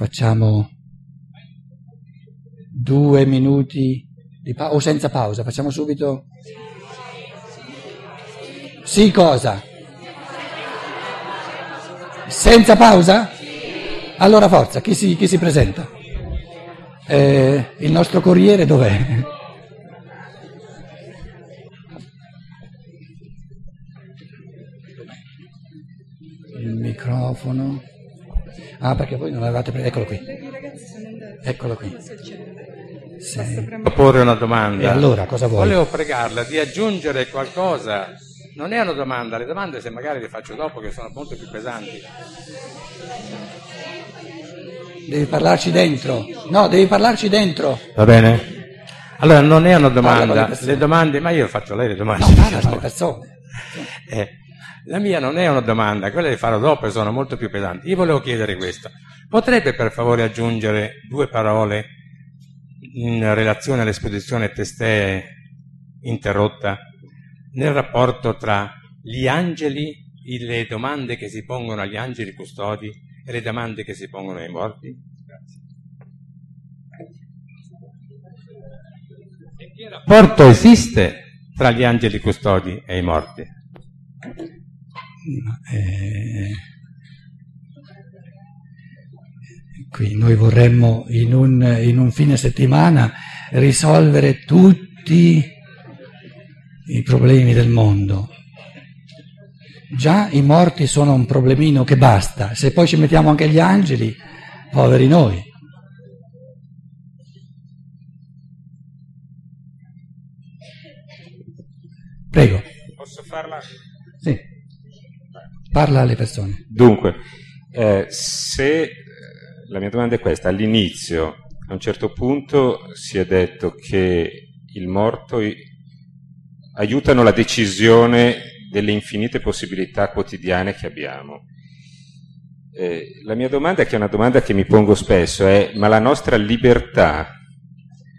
Facciamo due minuti di pausa o senza pausa, facciamo subito. Sì, cosa? Senza pausa? Allora forza, chi si, chi si presenta? Eh, il nostro corriere dov'è? Il microfono. Ah, perché voi non l'avevate preso. Eccolo qui. Eccolo qui. Sì. porre una domanda. E allora cosa vuoi? Volevo pregarla di aggiungere qualcosa. Non è una domanda, le domande se magari le faccio dopo che sono molto più pesanti. Devi parlarci dentro. No, devi parlarci dentro. Va bene? Allora non è una domanda, le, domande, ma io faccio lei le domande. No, parla con le persone. Eh, la mia non è una domanda, quelle le farò dopo e sono molto più pesanti. Io volevo chiedere questo. Potrebbe per favore aggiungere due parole in relazione all'esposizione testè interrotta nel rapporto tra gli angeli, le domande che si pongono agli angeli custodi e le domande che si pongono ai morti? Grazie. E che rapporto esiste tra gli angeli custodi e i morti? Eh, qui noi vorremmo in un, in un fine settimana risolvere tutti i problemi del mondo. Già i morti sono un problemino che basta, se poi ci mettiamo anche gli angeli, poveri noi. Prego. Posso farla? Parla alle persone. Dunque, eh, se eh, la mia domanda è questa, all'inizio a un certo punto si è detto che il morto aiutano la decisione delle infinite possibilità quotidiane che abbiamo. Eh, la mia domanda, che è una domanda che mi pongo spesso, è ma la nostra libertà,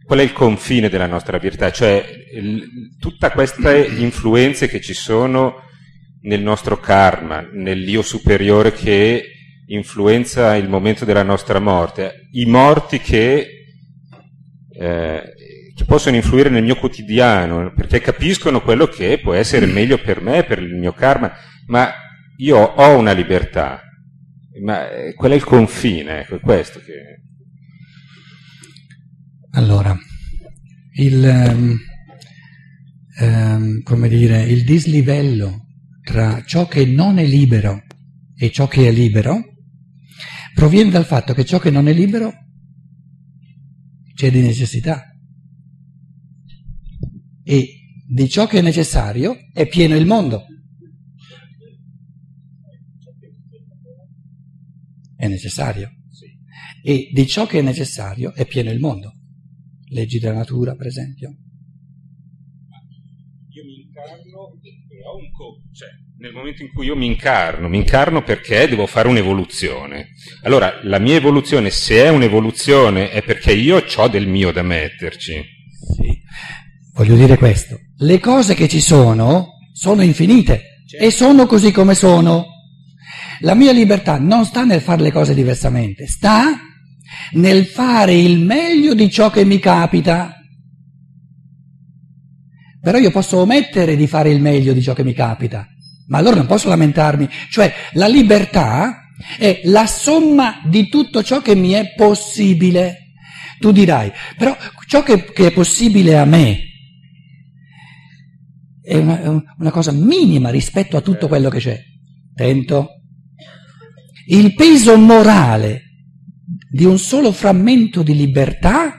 qual è il confine della nostra libertà? Cioè il, tutte queste influenze che ci sono nel nostro karma, nell'io superiore che influenza il momento della nostra morte, i morti che eh, che possono influire nel mio quotidiano, perché capiscono quello che può essere meglio per me, per il mio karma, ma io ho una libertà, ma eh, qual è il confine? Ecco, è questo che... Allora, il, um, um, come dire, il dislivello tra ciò che non è libero e ciò che è libero proviene dal fatto che ciò che non è libero c'è di necessità e di ciò che è necessario è pieno il mondo. È necessario. E di ciò che è necessario è pieno il mondo. Leggi della natura, per esempio. Incarno e ho un co- cioè, nel momento in cui io mi incarno, mi incarno perché devo fare un'evoluzione. Allora, la mia evoluzione, se è un'evoluzione, è perché io ho del mio da metterci. Sì. Voglio dire questo, le cose che ci sono sono infinite certo. e sono così come sono. La mia libertà non sta nel fare le cose diversamente, sta nel fare il meglio di ciò che mi capita. Però io posso omettere di fare il meglio di ciò che mi capita, ma allora non posso lamentarmi. Cioè la libertà è la somma di tutto ciò che mi è possibile. Tu dirai, però ciò che, che è possibile a me, è una, una cosa minima rispetto a tutto quello che c'è. Attento. Il peso morale di un solo frammento di libertà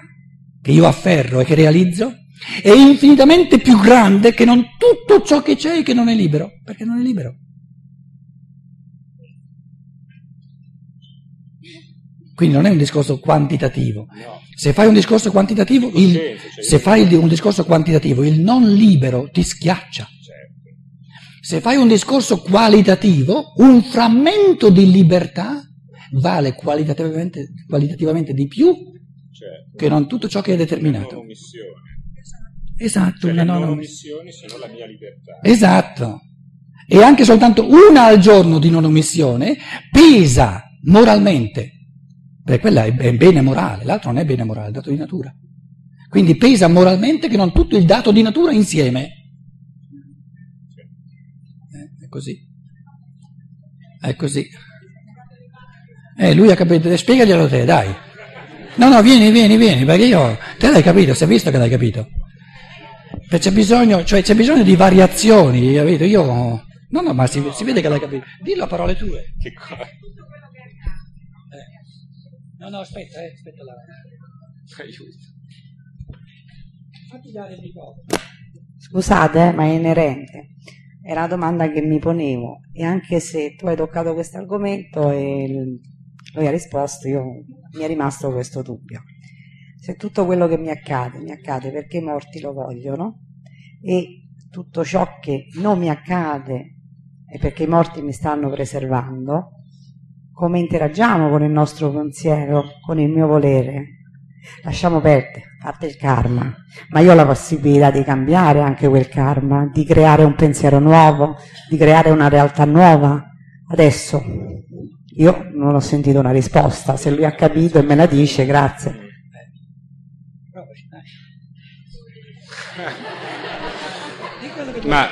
che io afferro e che realizzo è infinitamente più grande che non tutto ciò che c'è e che non è libero, perché non è libero. Quindi non è un discorso quantitativo. Se fai un discorso quantitativo, il, se fai un discorso quantitativo, il non libero ti schiaccia. Certo. Se fai un discorso qualitativo, un frammento di libertà vale qualitativamente, qualitativamente di più certo. che non tutto ciò che è determinato. Missione. Esatto, cioè, una non omissioni sono la mia libertà. Esatto. E anche soltanto una al giorno di non omissione pesa moralmente Perché quella è bene morale, l'altro non è bene morale, è dato di natura. Quindi pesa moralmente che non tutto il dato di natura insieme. Eh, è così. È così. Eh, lui ha capito, spiegaglielo te, dai. No, no, vieni, vieni, vieni, perché io, te l'hai capito, si è visto che l'hai capito. C'è bisogno, cioè c'è bisogno di variazioni, capito? Io, no, no, ma si, si vede che l'hai capito. Dillo a parole tue. Che cosa? Eh. No, no, aspetta, eh, aspetta là. Aiuto. Scusate, ma è inerente. Era una domanda che mi ponevo e anche se tu hai toccato questo argomento e lui ha risposto, io, mi è rimasto questo dubbio. Se tutto quello che mi accade, mi accade perché i morti lo vogliono e tutto ciò che non mi accade è perché i morti mi stanno preservando, come interagiamo con il nostro pensiero, con il mio volere? Lasciamo perdere, parte il karma, ma io ho la possibilità di cambiare anche quel karma, di creare un pensiero nuovo, di creare una realtà nuova. Adesso io non ho sentito una risposta, se lui ha capito e me la dice, grazie. Ma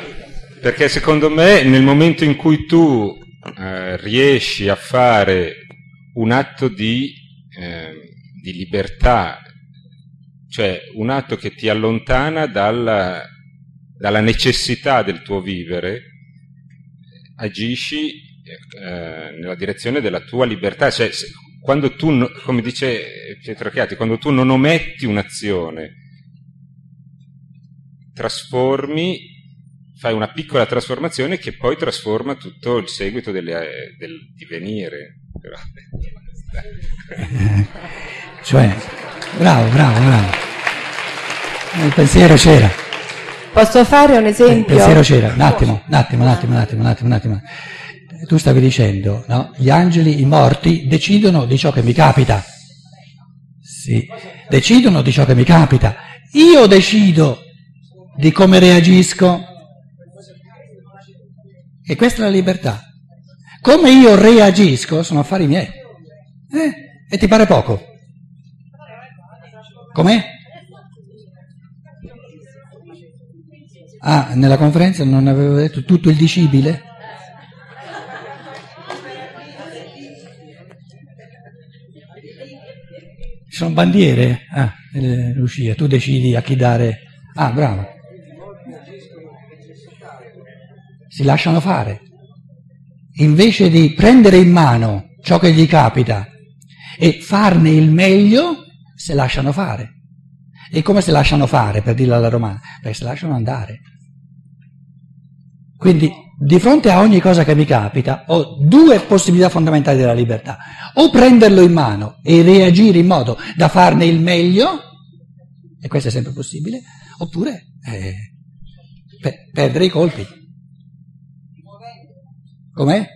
perché secondo me nel momento in cui tu eh, riesci a fare un atto di eh, di libertà, cioè un atto che ti allontana dalla, dalla necessità del tuo vivere, agisci eh, nella direzione della tua libertà. Cioè, se, quando tu, come dice Pietro Chiati, quando tu non ometti un'azione, trasformi, fai una piccola trasformazione che poi trasforma tutto il seguito delle, del divenire. Però, Cioè, bravo, bravo, bravo. Il pensiero c'era. Posso fare un esempio? Il pensiero c'era. Un attimo, un attimo, un attimo, un attimo, un attimo, un attimo. Tu stavi dicendo, no? Gli angeli, i morti, decidono di ciò che mi capita. Sì, decidono di ciò che mi capita. Io decido di come reagisco. E questa è la libertà. Come io reagisco sono affari miei. Eh? E ti pare poco? Com'è? Ah, nella conferenza non avevo detto tutto il dicibile? Ci sono bandiere? Ah, eh, Lucia, tu decidi a chi dare. Ah, bravo. Si lasciano fare. Invece di prendere in mano ciò che gli capita e farne il meglio, se lasciano fare. E come se lasciano fare, per dirla alla romana? Beh, se lasciano andare. Quindi, di fronte a ogni cosa che mi capita, ho due possibilità fondamentali della libertà. O prenderlo in mano e reagire in modo da farne il meglio, e questo è sempre possibile, oppure eh, per, perdere i colpi. Com'è?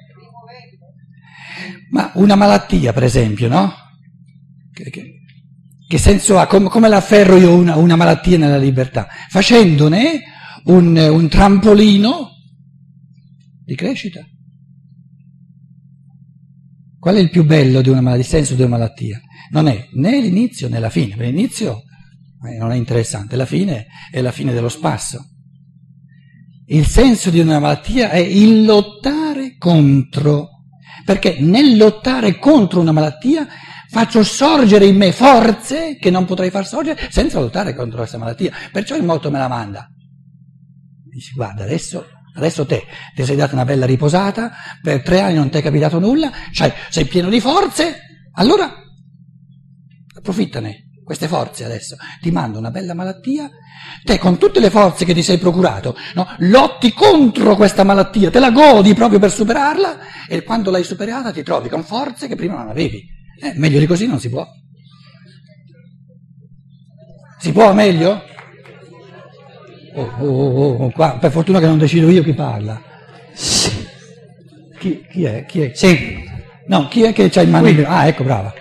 Ma una malattia, per esempio, no? Che, che, che senso ha? Com- come l'afferro io una, una, malattia nella libertà? Facendone un, un trampolino di crescita. Qual è il più bello di una malattia, il senso di una malattia? Non è né l'inizio né la fine, l'inizio eh, non è interessante, la fine è la fine dello spasso. Il senso di una malattia è il lottare contro, perché nel lottare contro una malattia faccio sorgere in me forze che non potrei far sorgere senza lottare contro questa malattia. Perciò il motto me la manda. Dici, guarda, adesso, adesso te ti sei data una bella riposata, per tre anni non ti è capitato nulla, cioè, sei pieno di forze, allora approfittane queste forze adesso, ti mando una bella malattia, te con tutte le forze che ti sei procurato, no, lotti contro questa malattia, te la godi proprio per superarla e quando l'hai superata ti trovi con forze che prima non avevi. Eh, meglio di così non si può. Si può meglio? Oh, oh, oh, oh, qua, per fortuna che non decido io chi parla. Chi, chi è? Chi è? Sì. No, chi è che c'ha in mano il... Ah, ecco, brava.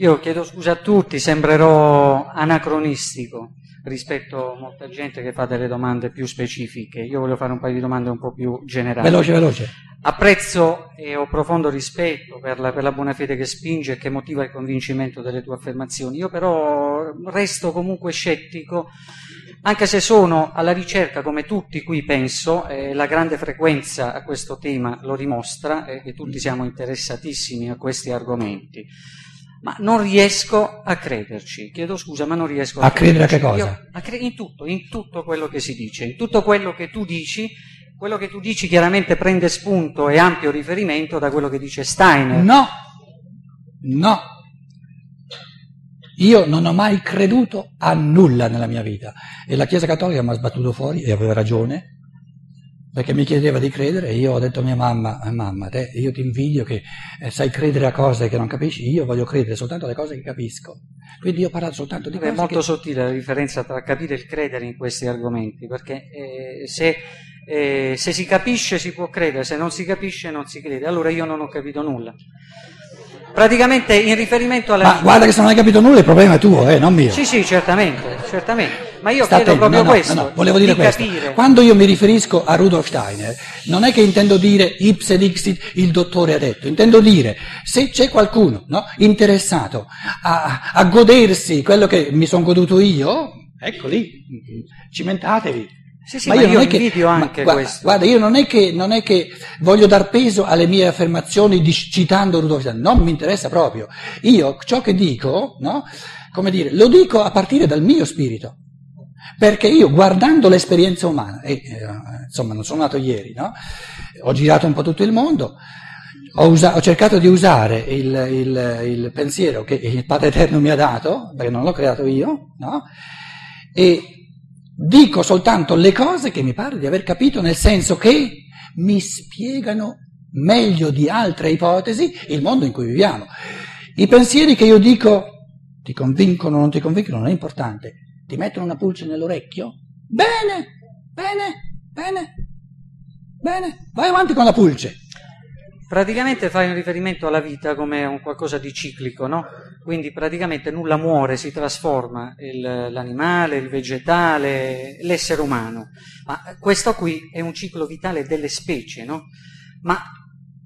Io chiedo scusa a tutti, sembrerò anacronistico, rispetto a molta gente che fa delle domande più specifiche. Io voglio fare un paio di domande un po' più generali. Veloce, veloce. Apprezzo e ho profondo rispetto per la, per la buona fede che spinge e che motiva il convincimento delle tue affermazioni. Io però resto comunque scettico, anche se sono alla ricerca, come tutti qui penso, eh, la grande frequenza a questo tema lo dimostra, e eh, tutti siamo interessatissimi a questi argomenti ma non riesco a crederci. Chiedo scusa, ma non riesco a, a credere a che cosa? Io, a cre- in tutto, in tutto quello che si dice, in tutto quello che tu dici. Quello che tu dici chiaramente prende spunto e ampio riferimento da quello che dice Steiner. No, no. Io non ho mai creduto a nulla nella mia vita e la Chiesa Cattolica mi ha sbattuto fuori e aveva ragione perché mi chiedeva di credere e io ho detto a mia mamma, eh, mamma, te, io ti invidio che eh, sai credere a cose che non capisci, io voglio credere soltanto alle cose che capisco. Quindi io ho parlato soltanto di cose È molto che... sottile la differenza tra capire e il credere in questi argomenti, perché eh, se, eh, se si capisce si può credere, se non si capisce non si crede. Allora io non ho capito nulla. Praticamente in riferimento alla... Ma guarda che se non hai capito nulla il problema è tuo, eh, non mio. Sì, sì, certamente, certamente. Ma io Sta chiedo attento, proprio no, questo. No, no, volevo dire di questo. Capire. Quando io mi riferisco a Rudolf Steiner, non è che intendo dire ipse dixit il dottore ha detto, intendo dire se c'è qualcuno no, interessato a, a godersi quello che mi sono goduto io, ecco lì, cimentatevi. Sì, sì, ma, ma io, io invidio anche ma, questo. Guarda, io non è, che, non è, che, voglio dar peso alle mie affermazioni di, citando Rudolf Steiner, non mi interessa proprio. Io ciò che dico, no, come dire, lo dico a partire dal mio spirito. Perché io guardando l'esperienza umana, e eh, insomma non sono nato ieri, no? ho girato un po' tutto il mondo, ho, usa- ho cercato di usare il, il, il, pensiero che il Padre Eterno mi ha dato, perché non l'ho creato io, no? e dico soltanto le cose che mi pare di aver capito, nel senso che mi spiegano meglio di altre ipotesi il mondo in cui viviamo. I pensieri che io dico ti convincono o non ti convincono non è importante, ti mettono una pulce nell'orecchio? Bene, bene, bene, bene, vai avanti con la pulce. Praticamente fai un riferimento alla vita come un qualcosa di ciclico, no? Quindi praticamente nulla muore, si trasforma il, l'animale, il vegetale, l'essere umano. Ma questo qui è un ciclo vitale delle specie, no? Ma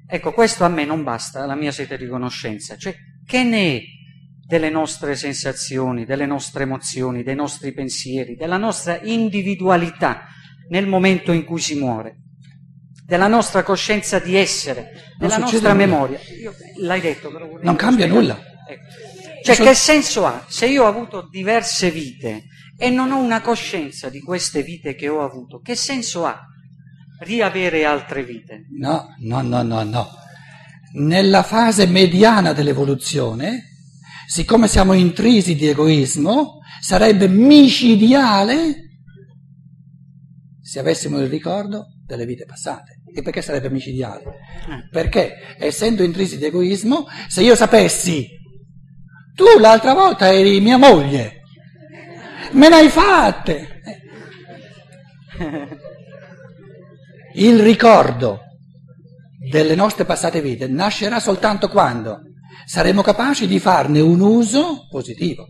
ecco, questo a me non basta, la mia sete di conoscenza. Cioè, che ne è delle nostre sensazioni, delle nostre emozioni, dei nostri pensieri, della nostra individualità nel momento in cui si muore? della nostra coscienza di essere, della nostra nulla. memoria. Io, l'hai detto, però non cambia nulla. Ecco. Cioè, che senso ha? Se io ho avuto diverse vite e non ho una coscienza di queste vite che ho avuto, che senso ha riavere altre vite? No, no, no, no, no. Nella fase mediana dell'evoluzione, siccome siamo intrisi di egoismo, sarebbe micidiale se avessimo il ricordo delle vite passate. E perché sarebbe micidiale? Eh. Perché, essendo intrisi di egoismo, se io sapessi, tu l'altra volta eri mia moglie, me ne hai fatte. Il ricordo delle nostre passate vite nascerà soltanto quando saremo capaci di farne un uso positivo,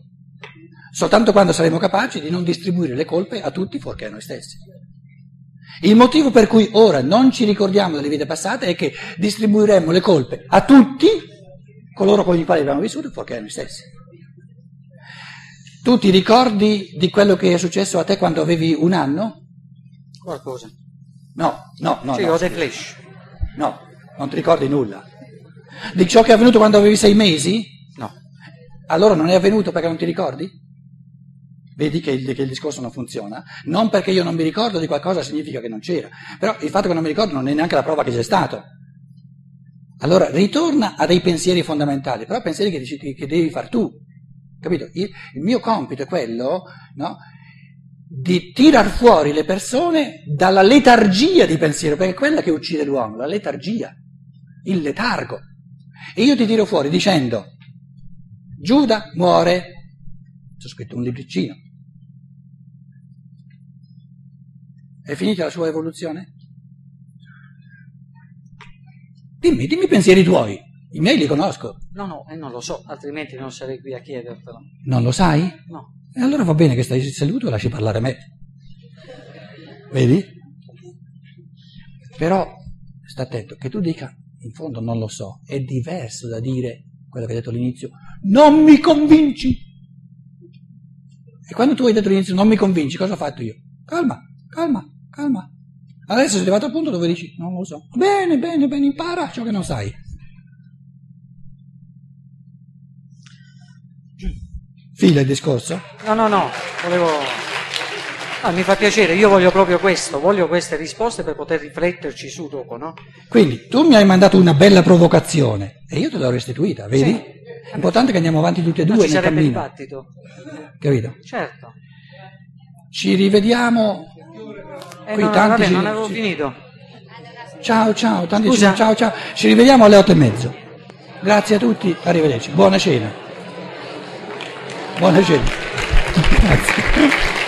soltanto quando saremo capaci di non distribuire le colpe a tutti fuorché a noi stessi. Il motivo per cui ora non ci ricordiamo delle vite passate è che distribuiremo le colpe a tutti coloro con i quali abbiamo vissuto, fuorché noi stessi. Tu ti ricordi di quello che è successo a te quando avevi un anno? Qualcosa. No, no, no. Sì, no, ho dei flash. No, non ti ricordi nulla. Di ciò che è avvenuto quando avevi sei mesi? No. Allora non è avvenuto perché non ti ricordi? Vedi che il, che il, discorso non funziona. Non perché io non mi ricordo di qualcosa significa che non c'era, però il fatto che non mi ricordo non è neanche la prova che c'è stato. Allora ritorna a dei pensieri fondamentali, però pensieri che, dici, che devi far tu. Capito? Il, il mio compito è quello no, di tirar fuori le persone dalla letargia di pensiero, perché è quella che uccide l'uomo, la letargia, il letargo. E io ti tiro fuori dicendo, Giuda muore, c'è scritto un libricino. È finita la sua evoluzione? Dimmi, dimmi i pensieri tuoi. I miei li conosco. No, no, e eh, non lo so, altrimenti non sarei qui a chiedertelo. Non lo sai? No. E allora va bene che stai seduto e lasci parlare me. Vedi? Però sta attento, che tu dica, in fondo non lo so, è diverso da dire quello che hai detto all'inizio, non mi convinci. E quando tu hai detto all'inizio non mi convinci, cosa ho fatto io? Calma, calma, calma. Adesso sei arrivato al punto dove dici non lo so. Bene, bene, bene, impara ciò che non sai. Fila il discorso? No, no, no, volevo... Ah, mi fa piacere, io voglio proprio questo, voglio queste risposte per poter rifletterci su dopo, no? Quindi tu mi hai mandato una bella provocazione e io te l'ho restituita, vedi? Sì. È importante che andiamo avanti tutti e due ci nel sarebbe cammino. dibattito. Capito? Certo. Ci rivediamo. Eh, Qui no, tanti vabbè, ci- non avevo ci- finito. Ciao, ciao, tanti Scusa. ci- ciao, ciao. Ci rivediamo alle otto e mezzo. Grazie a tutti, arrivederci. Buona cena. Buona cena. Grazie.